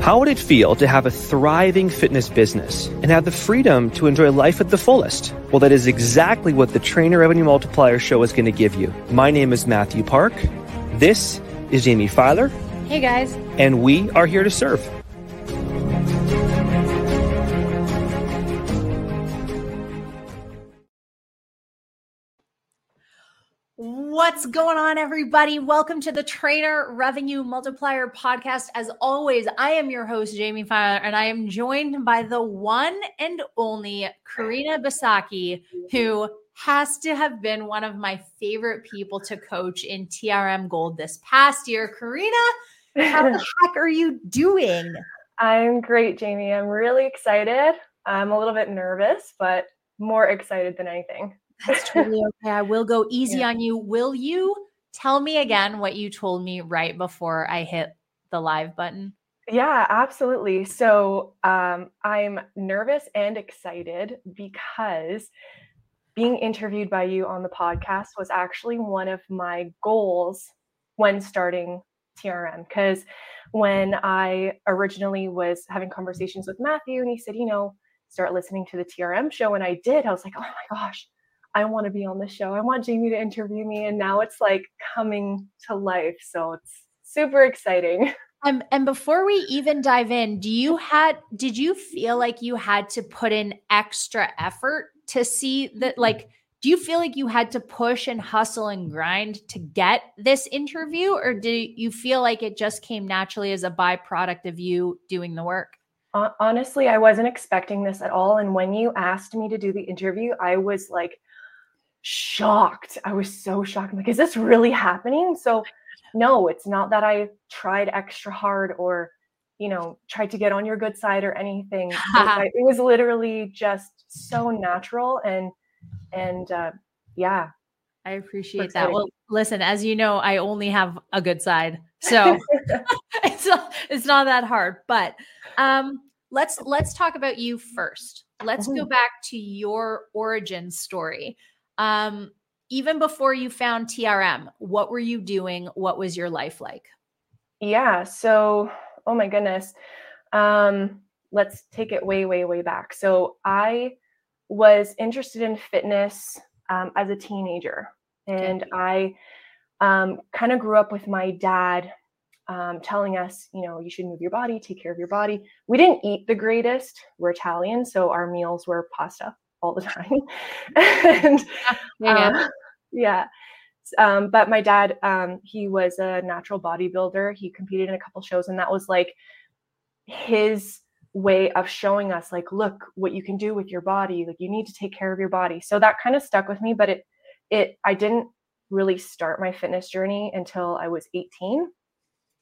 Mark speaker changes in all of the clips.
Speaker 1: How would it feel to have a thriving fitness business and have the freedom to enjoy life at the fullest? Well, that is exactly what the Trainer Revenue Multiplier Show is going to give you. My name is Mathew Park. This is Jaime Filer.
Speaker 2: Hey, guys.
Speaker 1: And we are here to serve.
Speaker 2: What's going on, everybody? Welcome to the Trainer Revenue Multiplier Podcast. As always, I am your host, Jaime Filer, and I am joined by the one and only Karina Basacchi, who has to have been one of my favorite people to coach in TRM Gold this past year. Karina, how the heck are you doing?
Speaker 3: I'm great, Jaime. I'm really excited. I'm a little bit nervous, but more excited than anything.
Speaker 2: That's totally okay. I will go easy yeah. on you. Will you tell me again what you told me right before I hit the live button?
Speaker 3: Yeah, absolutely. So um, I'm nervous and excited because being interviewed by you on the podcast was actually one of my goals when starting TRM. Because when I originally was having conversations with Mathew and he said, you know, start listening to the TRM show, and I did, I was like, oh my gosh, I want to be on the show. I want Jaime to interview me. And now it's like coming to life. So it's super exciting.
Speaker 2: Um, and before we even dive in, do you had did you feel like you had to put in extra effort to see that like do you feel like you had to push and hustle and grind to get this interview or do you feel like it just came naturally as a byproduct of you doing the work
Speaker 3: honestly i wasn't expecting this at all and when you asked me to do the interview i was like shocked. I was so shocked. I'm like, is this really happening? So, no, it's not that I tried extra hard or, you know, tried to get on your good side or anything. it, was literally just so natural and, and, uh, yeah.
Speaker 2: I appreciate that. Well, listen, as you know, I only have a good side. So it's not, it's not that hard, but um let's let's talk about you first. Let's go mm-hmm. back to your origin story. Um, even before you found TRM, what were you doing? What was your life like?
Speaker 3: Yeah. So, oh my goodness. Um, let's take it way, way, way back. So, I was interested in fitness um, as a teenager, and I um, kind of grew up with my dad um, telling us, you know, you should move your body, take care of your body. We didn't eat the greatest. We're Italian, so our meals were pasta all the time. and yeah. Um, yeah. Um, but my dad, um, he was a natural bodybuilder. He competed in a couple shows, and that was like his way of showing us, like, look what you can do with your body. Like, you need to take care of your body. So that kind of stuck with me. But it, it, I didn't really start my fitness journey until I was 18,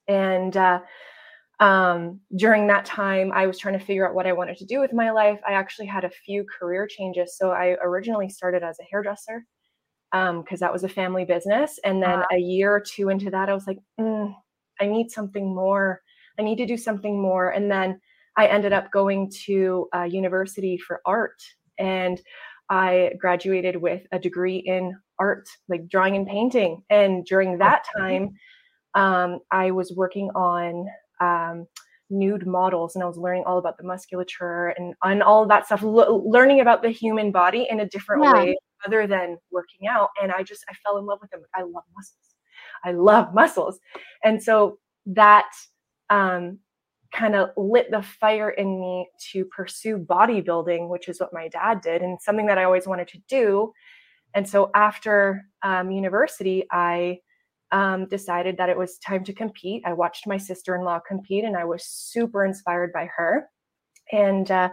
Speaker 3: and uh, um, during that time, I was trying to figure out what I wanted to do with my life. I actually had a few career changes. So I originally started as a hairdresser because um, that was a family business. And then a year or two into that, I was like, mm, I need something more. I need to do something more. And then I ended up going to a university for art. And I graduated with a degree in art, like drawing and painting. And during that time, um, I was working on um, nude models and I was learning all about the musculature and, and all of that stuff, learning about the human body in a different yeah. way other than working out. And I just, I fell in love with them. I love muscles. I love muscles. And so that um, kind of lit the fire in me to pursue bodybuilding, which is what my dad did and something that I always wanted to do. And so after um, university, I um, decided that it was time to compete. I watched my sister in law compete and I was super inspired by her. And uh,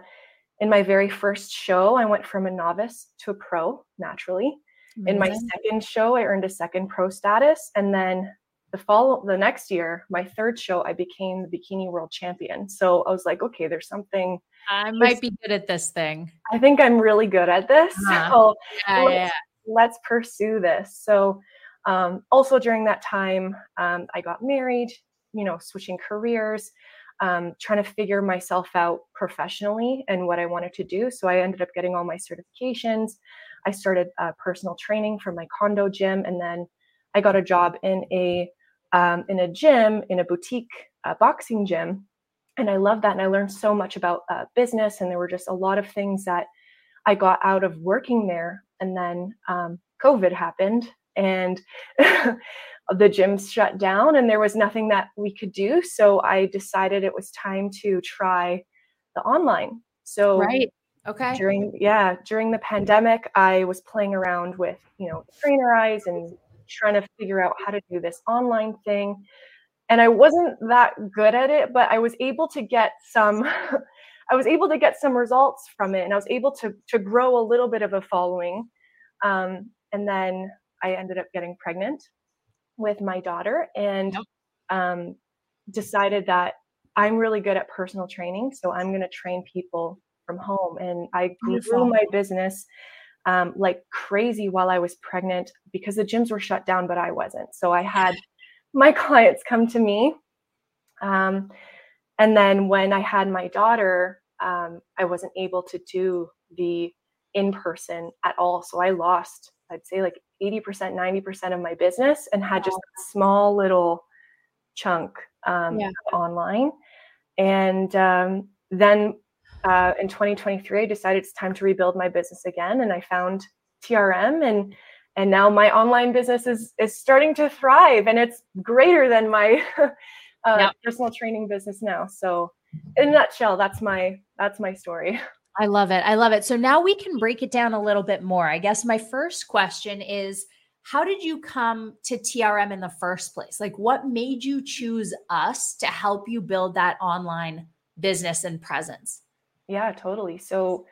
Speaker 3: in my very first show, I went from a novice to a pro naturally. Mm-hmm. In my second show, I earned a second pro status. And then the fall the next year, my third show, I became the bikini world champion. So I was like, okay, there's something.
Speaker 2: I might be good at this thing.
Speaker 3: I think I'm really good at this. Uh-huh. So yeah, let's, yeah. let's pursue this. So um, also, during that time, um, I got married, you know, switching careers, um, trying to figure myself out professionally and what I wanted to do. So I ended up getting all my certifications. I started uh, personal training for my condo gym, and then I got a job in a um, in a gym in a boutique uh, boxing gym. and I love that. And I learned so much about uh, business, and there were just a lot of things that I got out of working there. And then um, COVID happened, and the gyms shut down, and there was nothing that we could do. So I decided it was time to try the online. So
Speaker 2: right. Okay.
Speaker 3: During yeah, during the pandemic, I was playing around with, you know, Trainerize and trying to figure out how to do this online thing and I wasn't that good at it, but I was able to get some I was able to get some results from it and I was able to to grow a little bit of a following. Um, and then I ended up getting pregnant with my daughter and yep. um, decided that I'm really good at personal training. So I'm going to train people from home. And I grew my business um, like crazy while I was pregnant because the gyms were shut down, but I wasn't. So I had my clients come to me. Um, and then when I had my daughter, um, I wasn't able to do the in person at all. So I lost, I'd say like 80%, 90% of my business and had just a small little chunk um, yeah. online. And um, then uh, in 2023, I decided it's time to rebuild my business again. And I found TRM and and now my online business is is starting to thrive and it's greater than my uh, personal training business now so in a nutshell that's my that's my story
Speaker 2: i love it i love it so now we can break it down a little bit more i guess my first question is how did you come to trm in the first place like what made you choose us to help you build that online business and presence
Speaker 3: yeah totally so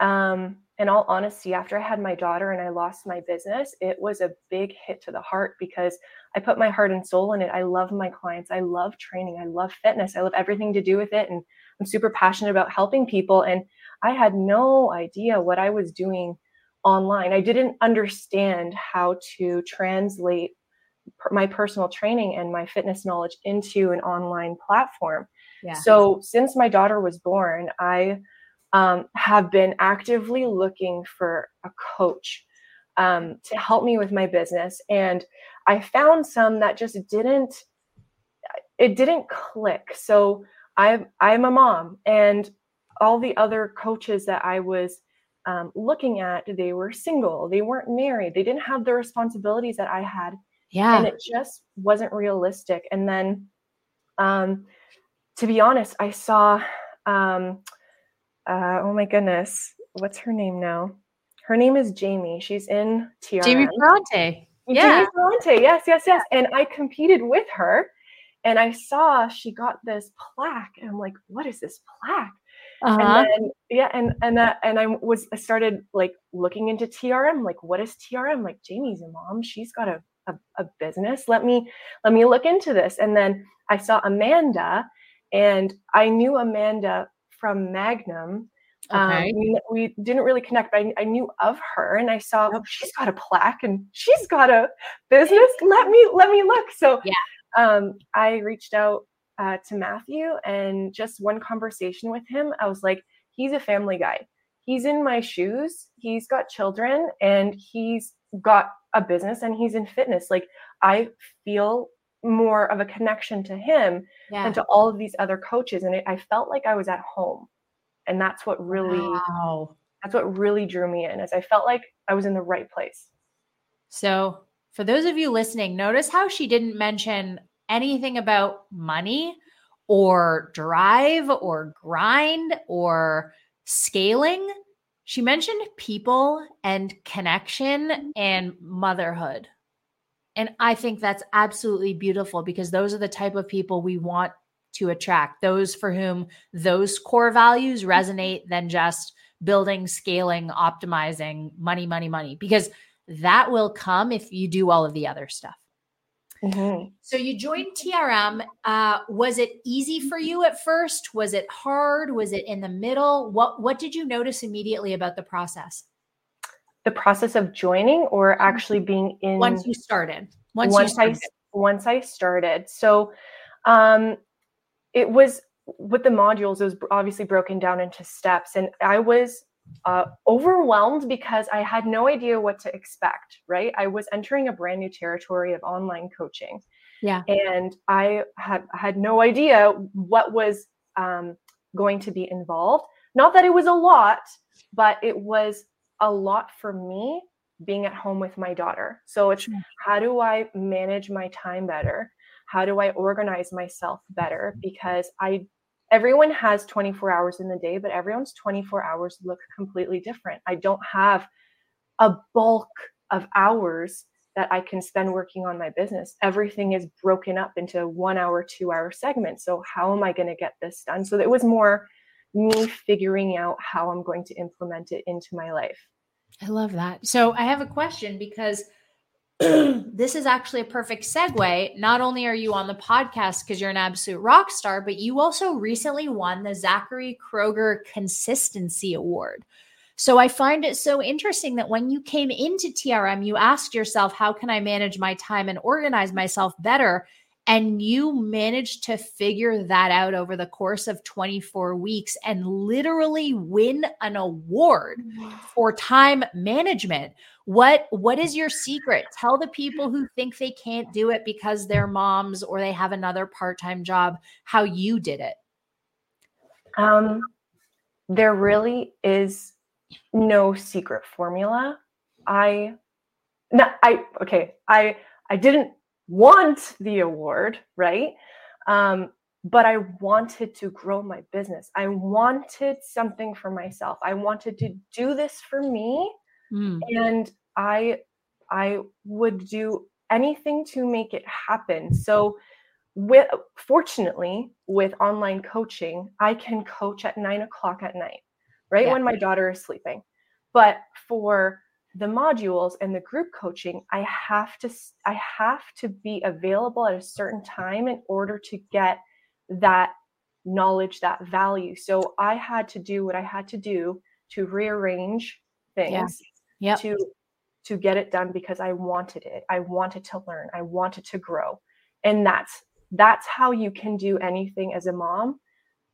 Speaker 3: um in all honesty, after I had my daughter and I lost my business, it was a big hit to the heart because I put my heart and soul in it. I love my clients. I love training. I love fitness. I love everything to do with it. And I'm super passionate about helping people. And I had no idea what I was doing online. I didn't understand how to translate my personal training and my fitness knowledge into an online platform. Yeah. So since my daughter was born, I um, have been actively looking for a coach um, to help me with my business. And I found some that just didn't, it didn't click. So I'm, I'm a mom and all the other coaches that I was um, looking at, they were single, they weren't married, they didn't have the responsibilities that I had.
Speaker 2: Yeah.
Speaker 3: And it just wasn't realistic. And then, um, to be honest, I saw, um, uh, oh my goodness, what's her name now? Her name is Jamie. She's in TRM.
Speaker 2: Jamie Ferrante.
Speaker 3: Yeah. Jamie Ferrante. Yes, yes, yes. And I competed with her and I saw she got this plaque. And I'm like, what is this plaque? Uh-huh. And then, yeah, and and that and I was I started like looking into TRM, like what is TRM? Like Jamie's a mom, she's got a, a, a business. Let me let me look into this. And then I saw Amanda and I knew Amanda from Magnum. Um, okay. Um, we, we, didn't really connect, but I, I, knew of her and I saw oh, she's got a plaque and she's got a business. Let me let me look. So
Speaker 2: yeah,
Speaker 3: um, I reached out uh, to Mathew and just one conversation with him, I was like, he's a family guy. He's in my shoes. He's got children and he's got a business and he's in fitness. Like I feel more of a connection to him yeah. and to all of these other coaches and it, i felt like i was at home and that's what really wow. that's what really drew me in as i felt like i was in the right place
Speaker 2: so for those of you listening notice how she didn't mention anything about money or drive or grind or scaling. She mentioned people and connection mm-hmm. and motherhood. And I think that's absolutely beautiful because those are the type of people we want to attract, those for whom those core values mm-hmm. resonate than just building, scaling, optimizing, money, money, money, because that will come if you do all of the other stuff. Mm-hmm. So you joined TRM. Uh, was it easy for you at first? Was it hard? Was it in the middle? What What did you notice immediately about the process?
Speaker 3: the process of joining or mm-hmm. actually being in
Speaker 2: once you started once,
Speaker 3: once
Speaker 2: started.
Speaker 3: i once i started so um it was with the modules it was obviously broken down into steps and i was uh, overwhelmed because i had no idea what to expect right i was entering a brand new territory of online coaching
Speaker 2: yeah
Speaker 3: and i had had no idea what was um, going to be involved. Not that it was a lot, but it was a lot for me being at home with my daughter. So it's how do I manage my time better? How do I organize myself better? Because I everyone has 24 hours in the day, but everyone's 24 hours look completely different. I don't have a bulk of hours that I can spend working on my business. Everything is broken up into one hour, two hour segments. So, how am I going to get this done? So, it was more me figuring out how I'm going to implement it into my life.
Speaker 2: I love that. So, I have a question because this is actually a perfect segue. Not only are you on the podcast because you're an absolute rock star, but you also recently won the Zachary Kroeger Consistency Award. So I find it so interesting that when you came into TRM, you asked yourself, how can I manage my time and organize myself better? And you managed to figure that out over the course of 24 weeks and literally win an award for time management. What what is your secret? Tell the people who think they can't do it because they're moms or they have another part-time job how you did it.
Speaker 3: Um there really is no secret formula. I no, I okay, I I didn't want the award, right? Um, but I wanted to grow my business. I wanted something for myself. I wanted to do this for me. Mm. And I I would do anything to make it happen. So with fortunately with online coaching, I can coach at nine o'clock at night, right? Yeah. When my daughter is sleeping. But for the modules and the group coaching i have to i have to be available at a certain time in order to get that knowledge that value so i had to do what i had to do to rearrange things
Speaker 2: yeah.
Speaker 3: To to get it done because i wanted it i wanted to learn i wanted to grow and that's that's how you can do anything as a mom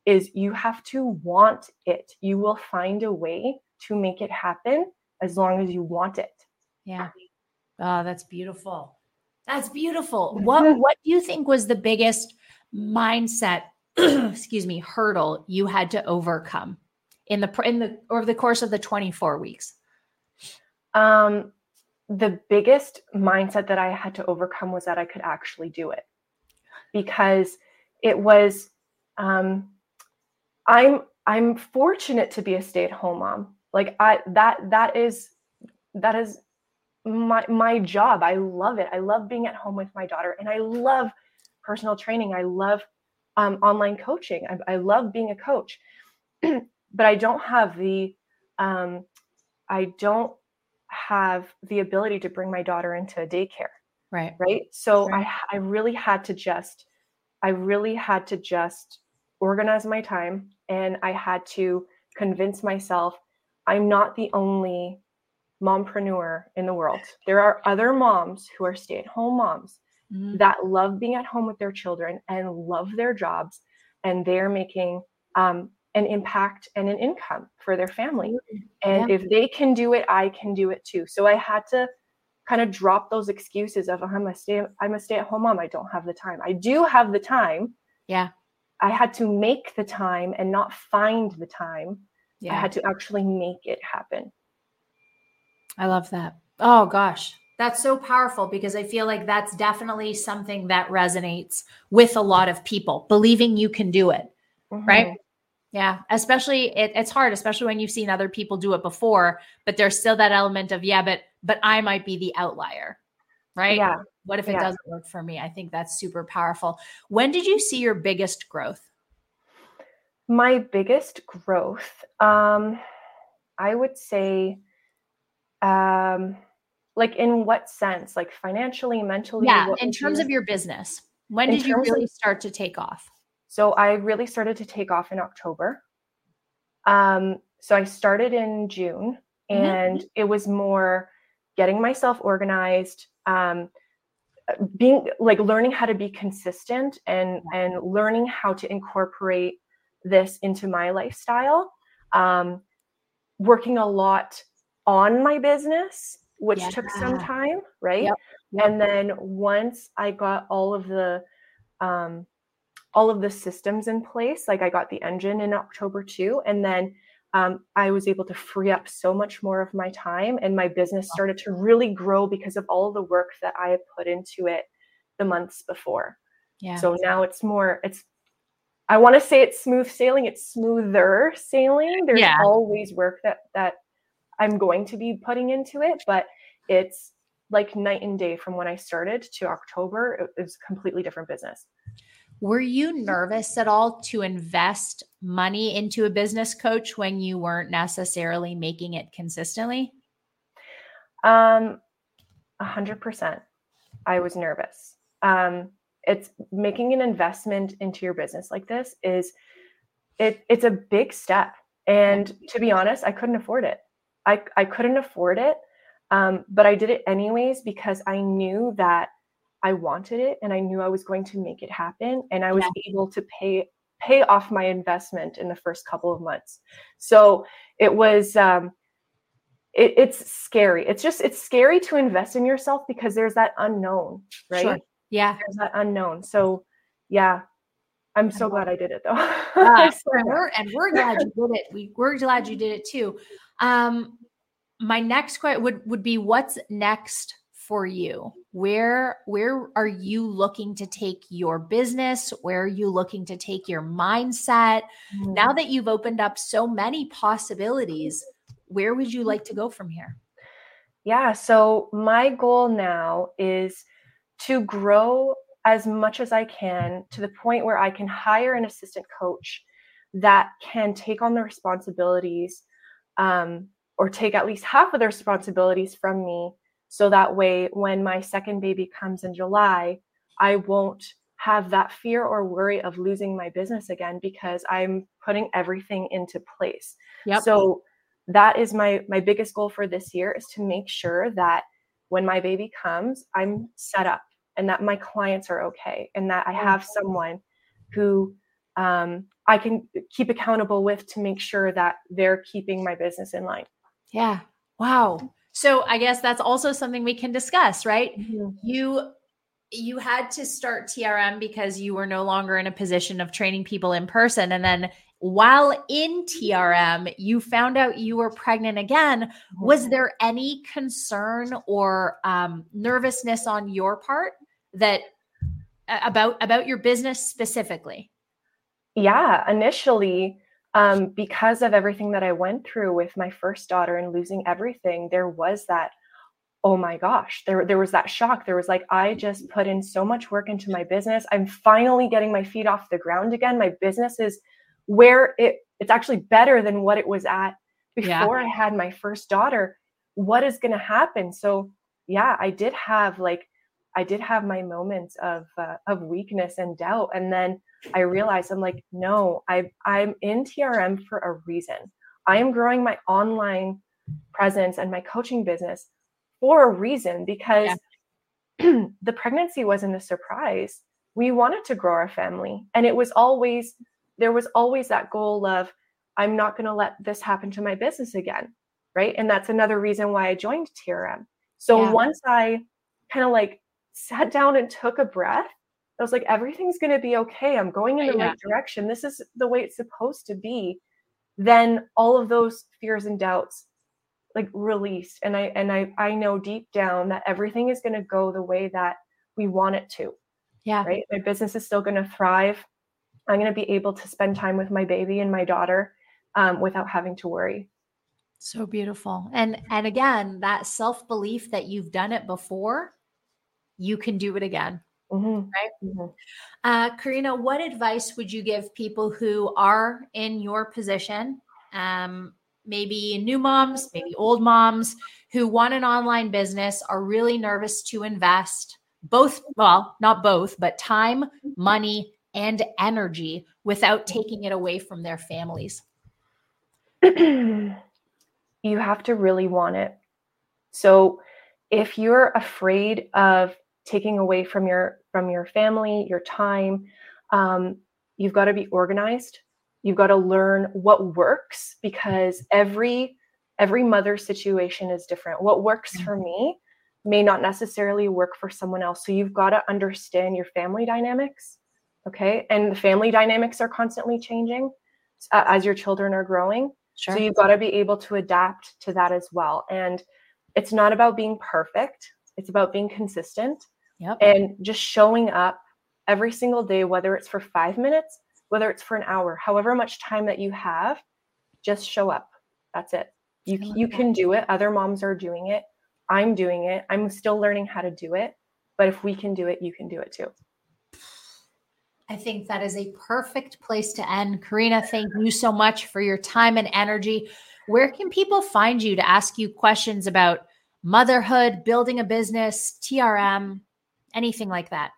Speaker 3: is you have to want it you will find a way to make it happen as long as you want it.
Speaker 2: Yeah. Oh, that's beautiful. That's beautiful. What what do you think was the biggest mindset, excuse me, hurdle you had to overcome in the in the over the course of the 24 weeks?
Speaker 3: Um the biggest mindset that I had to overcome was that I could actually do it. Because it was um I'm I'm fortunate to be a stay-at-home mom. Like i that that is that is my my job. I love it. I love being at home with my daughter and i love personal training. I love um, online coaching. I, I love being a coach. But i don't have the um, i don't have the ability to bring my daughter into a daycare
Speaker 2: right
Speaker 3: right so right. i i really had to just i really had to just organize my time and i had to convince myself I'm not the only mompreneur in the world. There are other moms who are stay at home moms mm-hmm. that love being at home with their children and love their jobs, and they're making um, an impact and an income for their family. And yeah. if they can do it, I can do it too. So I had to kind of drop those excuses of I'm a stay I'm a stay at home mom. I don't have the time. I do have the time.
Speaker 2: Yeah.
Speaker 3: I had to make the time and not find the time yeah. I had to actually make it happen.
Speaker 2: I love that. Oh gosh, that's so powerful because I feel like that's definitely something that resonates with a lot of people, believing you can do it. Mm-hmm. Right. Yeah. Especially it, it's hard, especially when you've seen other people do it before, but there's still that element of, yeah, but, but I might be the outlier. Right.
Speaker 3: Yeah.
Speaker 2: What if it
Speaker 3: yeah.
Speaker 2: doesn't work for me? I think that's super powerful. When did you see your biggest growth?
Speaker 3: My biggest growth, um, I would say, um, like in what sense? Like financially, mentally?
Speaker 2: Yeah, in terms of your business. When in did you really of, start to take off?
Speaker 3: So I really started to take off in October. Um, so I started in June, mm-hmm. and mm-hmm. it was more getting myself organized, um, being like learning how to be consistent, and and learning how to incorporate this into my lifestyle. Um, working a lot on my business, which yeah. took some time, right? Yep. Yep. And then once I got all of the um, all of the systems in place. Like I got the engine in October too. And then um, I was able to free up so much more of my time, and my business started to really grow because of all the work that I had put into it the months before. Yeah. So now it's more, it's, I want to say it's smooth sailing. It's smoother sailing. There's yeah. always work that that I'm going to be putting into it, but it's like night and day from when I started to October. It was a completely different business.
Speaker 2: Were you nervous at all to invest money into a business coach when you weren't necessarily making it consistently?
Speaker 3: Um, a hundred percent. I was nervous. Um, it's making an investment into your business like this is it it's a big step. And to be honest, I couldn't afford it. I, I couldn't afford it. Um, but I did it anyways because I knew that I wanted it and I knew I was going to make it happen and I was yeah. able to pay pay off my investment in the first couple of months. So it was um it, it's scary. It's just it's scary to invest in yourself because there's that unknown, right? Sure.
Speaker 2: Yeah.
Speaker 3: There's that unknown. So yeah, I'm so glad I did it though.
Speaker 2: yeah, and, we're, and we're glad you did it. We, we're glad you did it too. Um, my next question would would be what's next for you? Where where are you looking to take your business? Where are you looking to take your mindset? Mm-hmm. now that you've opened up so many possibilities where would you like to go from here?
Speaker 3: Yeah so my goal now is to grow as much as i can to the point where i can hire an assistant coach that can take on the responsibilities um, or take at least half of the responsibilities from me so that way, when my second baby comes in July, I won't have that fear or worry of losing my business again because I'm putting everything into place. Yep. So that is my my biggest goal for this year is to make sure that when my baby comes, I'm set up and that my clients are okay and that I have someone who um, I can keep accountable with to make sure that they're keeping my business in line.
Speaker 2: Yeah. Wow. So I guess that's also something we can discuss, right? Mm-hmm. You you had to start TRM because you were no longer in a position of training people in person and then while in TRM you found out you were pregnant again was mm-hmm. there any concern or um, nervousness on your part that about about your business specifically
Speaker 3: yeah initially um, because of everything that I went through with my first daughter and losing everything, there was that, oh my gosh, there, there was that shock. There was like, I just put in so much work into my business. I'm finally getting my feet off the ground again. My business is where it it's actually better than what it was at before yeah. I had my first daughter. What is going to happen? So yeah, I did have like I did have my moments of uh, of weakness and doubt, and then I realized I'm like, no, I I'm in TRM for a reason. I am growing my online presence and my coaching business for a reason because yeah. the pregnancy wasn't a surprise. We wanted to grow our family, and it was always there was always that goal of I'm not going to let this happen to my business again, right? And that's another reason why I joined TRM. So yeah. once I kind of like sat down and took a breath I was like, everything's going to be okay. I'm going in the yeah. right direction. This is the way it's supposed to be. Then all of those fears and doubts like released. And I, and I, I know deep down that everything is going to go the way that we want it to.
Speaker 2: Yeah.
Speaker 3: Right. My business is still going to thrive. I'm going to be able to spend time with my baby and my daughter um, without having to worry.
Speaker 2: So beautiful. And, and again, that self belief that you've done it before, you can do it again. Mm-hmm. Right. Mm-hmm. Uh, Karina, what advice would you give people who are in your position? Um, maybe new moms, maybe old moms who want an online business, are really nervous to invest both, well, not both, but time, money, and energy without taking it away from their families?
Speaker 3: you have to really want it. So if you're afraid of taking away from your from your family your time um, you've got to be organized you've got to learn what works because every every mother situation is different what works for me may not necessarily work for someone else so you've got to understand your family dynamics Okay. And the family dynamics are constantly changing uh, as your children are growing.
Speaker 2: Sure.
Speaker 3: So you've got to be able to adapt to that as well. And it's not about being perfect, it's about being consistent
Speaker 2: Yep.
Speaker 3: and just showing up every single day, whether it's for five minutes, whether it's for an hour, however much time that you have, just show up. That's it. You, you
Speaker 2: that.
Speaker 3: can do it. Other moms are doing it. I'm doing it. I'm still learning how to do it. But if we can do it, you can do it too.
Speaker 2: I think that is a perfect place to end. Karina, thank you so much for your time and energy. Where can people find you to ask you questions about motherhood, building a business, TRM, anything like that?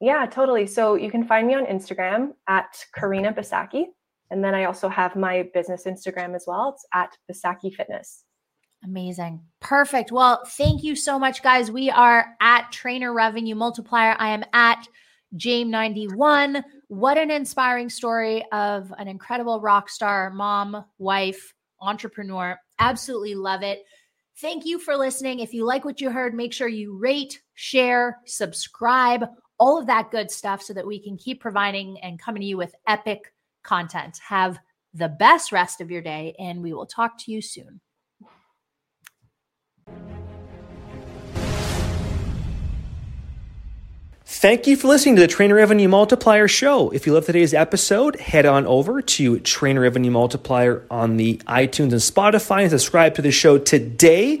Speaker 3: Yeah, totally. So you can find me on Instagram at Karina Basacchi. And then I also have my business Instagram as well. It's at Basacchi Fitness.
Speaker 2: Amazing. Perfect. Well, thank you so much, guys. We are at Trainer Revenue Multiplier. I am at Jame91. What an inspiring story of an incredible rock star, mom, wife, entrepreneur. Absolutely love it. Thank you for listening. If you like what you heard, make sure you rate, share, subscribe, all of that good stuff so that we can keep providing and coming to you with epic content. Have the best rest of your day, and we will talk to you soon.
Speaker 1: Thank you for listening to the Trainer Revenue Multiplier Show. If you love today's episode, head on over to Trainer Revenue Multiplier on the iTunes and Spotify and subscribe to the show today.